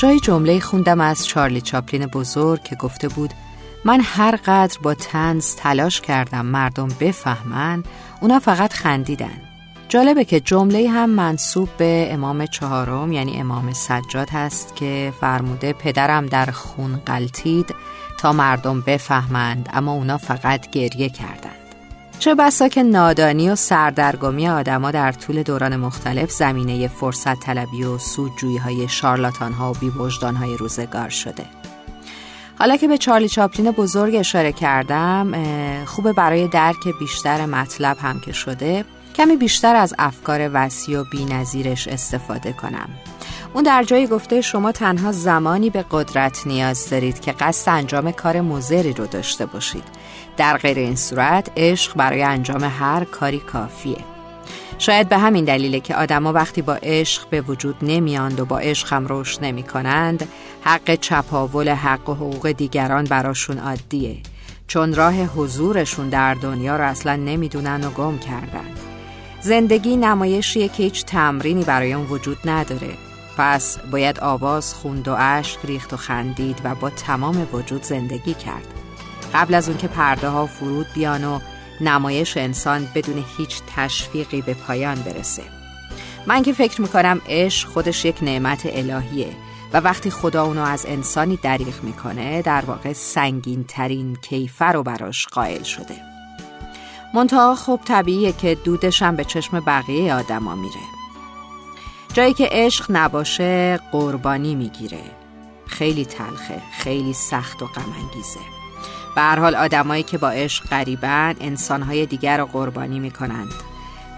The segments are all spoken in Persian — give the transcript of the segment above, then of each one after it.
جای جمله خوندم از چارلی چاپلین بزرگ که گفته بود من هر قدر با تنز تلاش کردم مردم بفهمن اونا فقط خندیدن. جالبه که جمله هم منصوب به امام چهارم یعنی امام سجاد هست که فرموده پدرم در خون قلتید تا مردم بفهمند اما اونا فقط گریه کردند چه بسا که نادانی و سردرگمی آدما در طول دوران مختلف زمینه فرصت طلبی و سودجویی های شارلاتان ها و بیوجدان های روزگار شده. حالا که به چارلی چاپلین بزرگ اشاره کردم خوبه برای درک بیشتر مطلب هم که شده کمی بیشتر از افکار وسیع و بینظیرش استفاده کنم. اون در جایی گفته شما تنها زمانی به قدرت نیاز دارید که قصد انجام کار مزری رو داشته باشید. در غیر این صورت عشق برای انجام هر کاری کافیه. شاید به همین دلیله که آدما وقتی با عشق به وجود نمیاند و با عشق هم رشد نمی کنند حق چپاول حق و حقوق دیگران براشون عادیه. چون راه حضورشون در دنیا رو اصلا نمی‌دونن و گم کردن. زندگی نمایشیه که هیچ تمرینی برای اون وجود نداره. پس باید آواز خوند و اشک ریخت و خندید و با تمام وجود زندگی کرد. قبل از اون که پرده ها فرود بیان و نمایش انسان بدون هیچ تشویقی به پایان برسه. من که فکر می‌کنم عشق خودش یک نعمت الهیه و وقتی خدا اونو از انسانی دریغ می‌کنه در واقع سنگین ترین کیفر رو براش قائل شده. منتها خب طبیعیه که دودشم به چشم بقیه آدما میره. جایی که عشق نباشه قربانی می‌گیره. خیلی تلخه خیلی سخت و غمانگیزه. به هر حال آدمایی که با عشق غریبن انسانهای دیگر رو قربانی می‌کنند.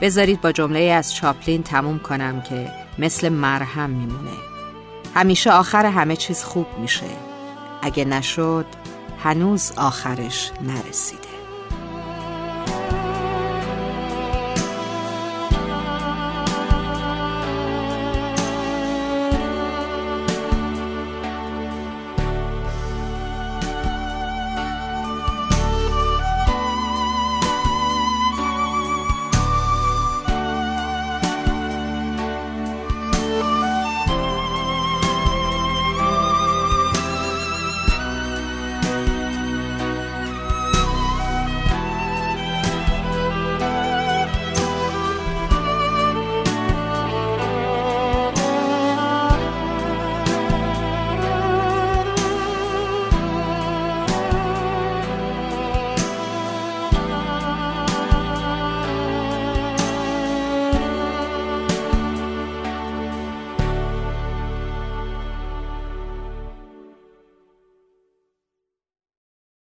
بذارید با جمله از چاپلین تموم کنم که مثل مرهم میمونه. همیشه آخر همه چیز خوب میشه. اگه نشد هنوز آخرش نرسیده.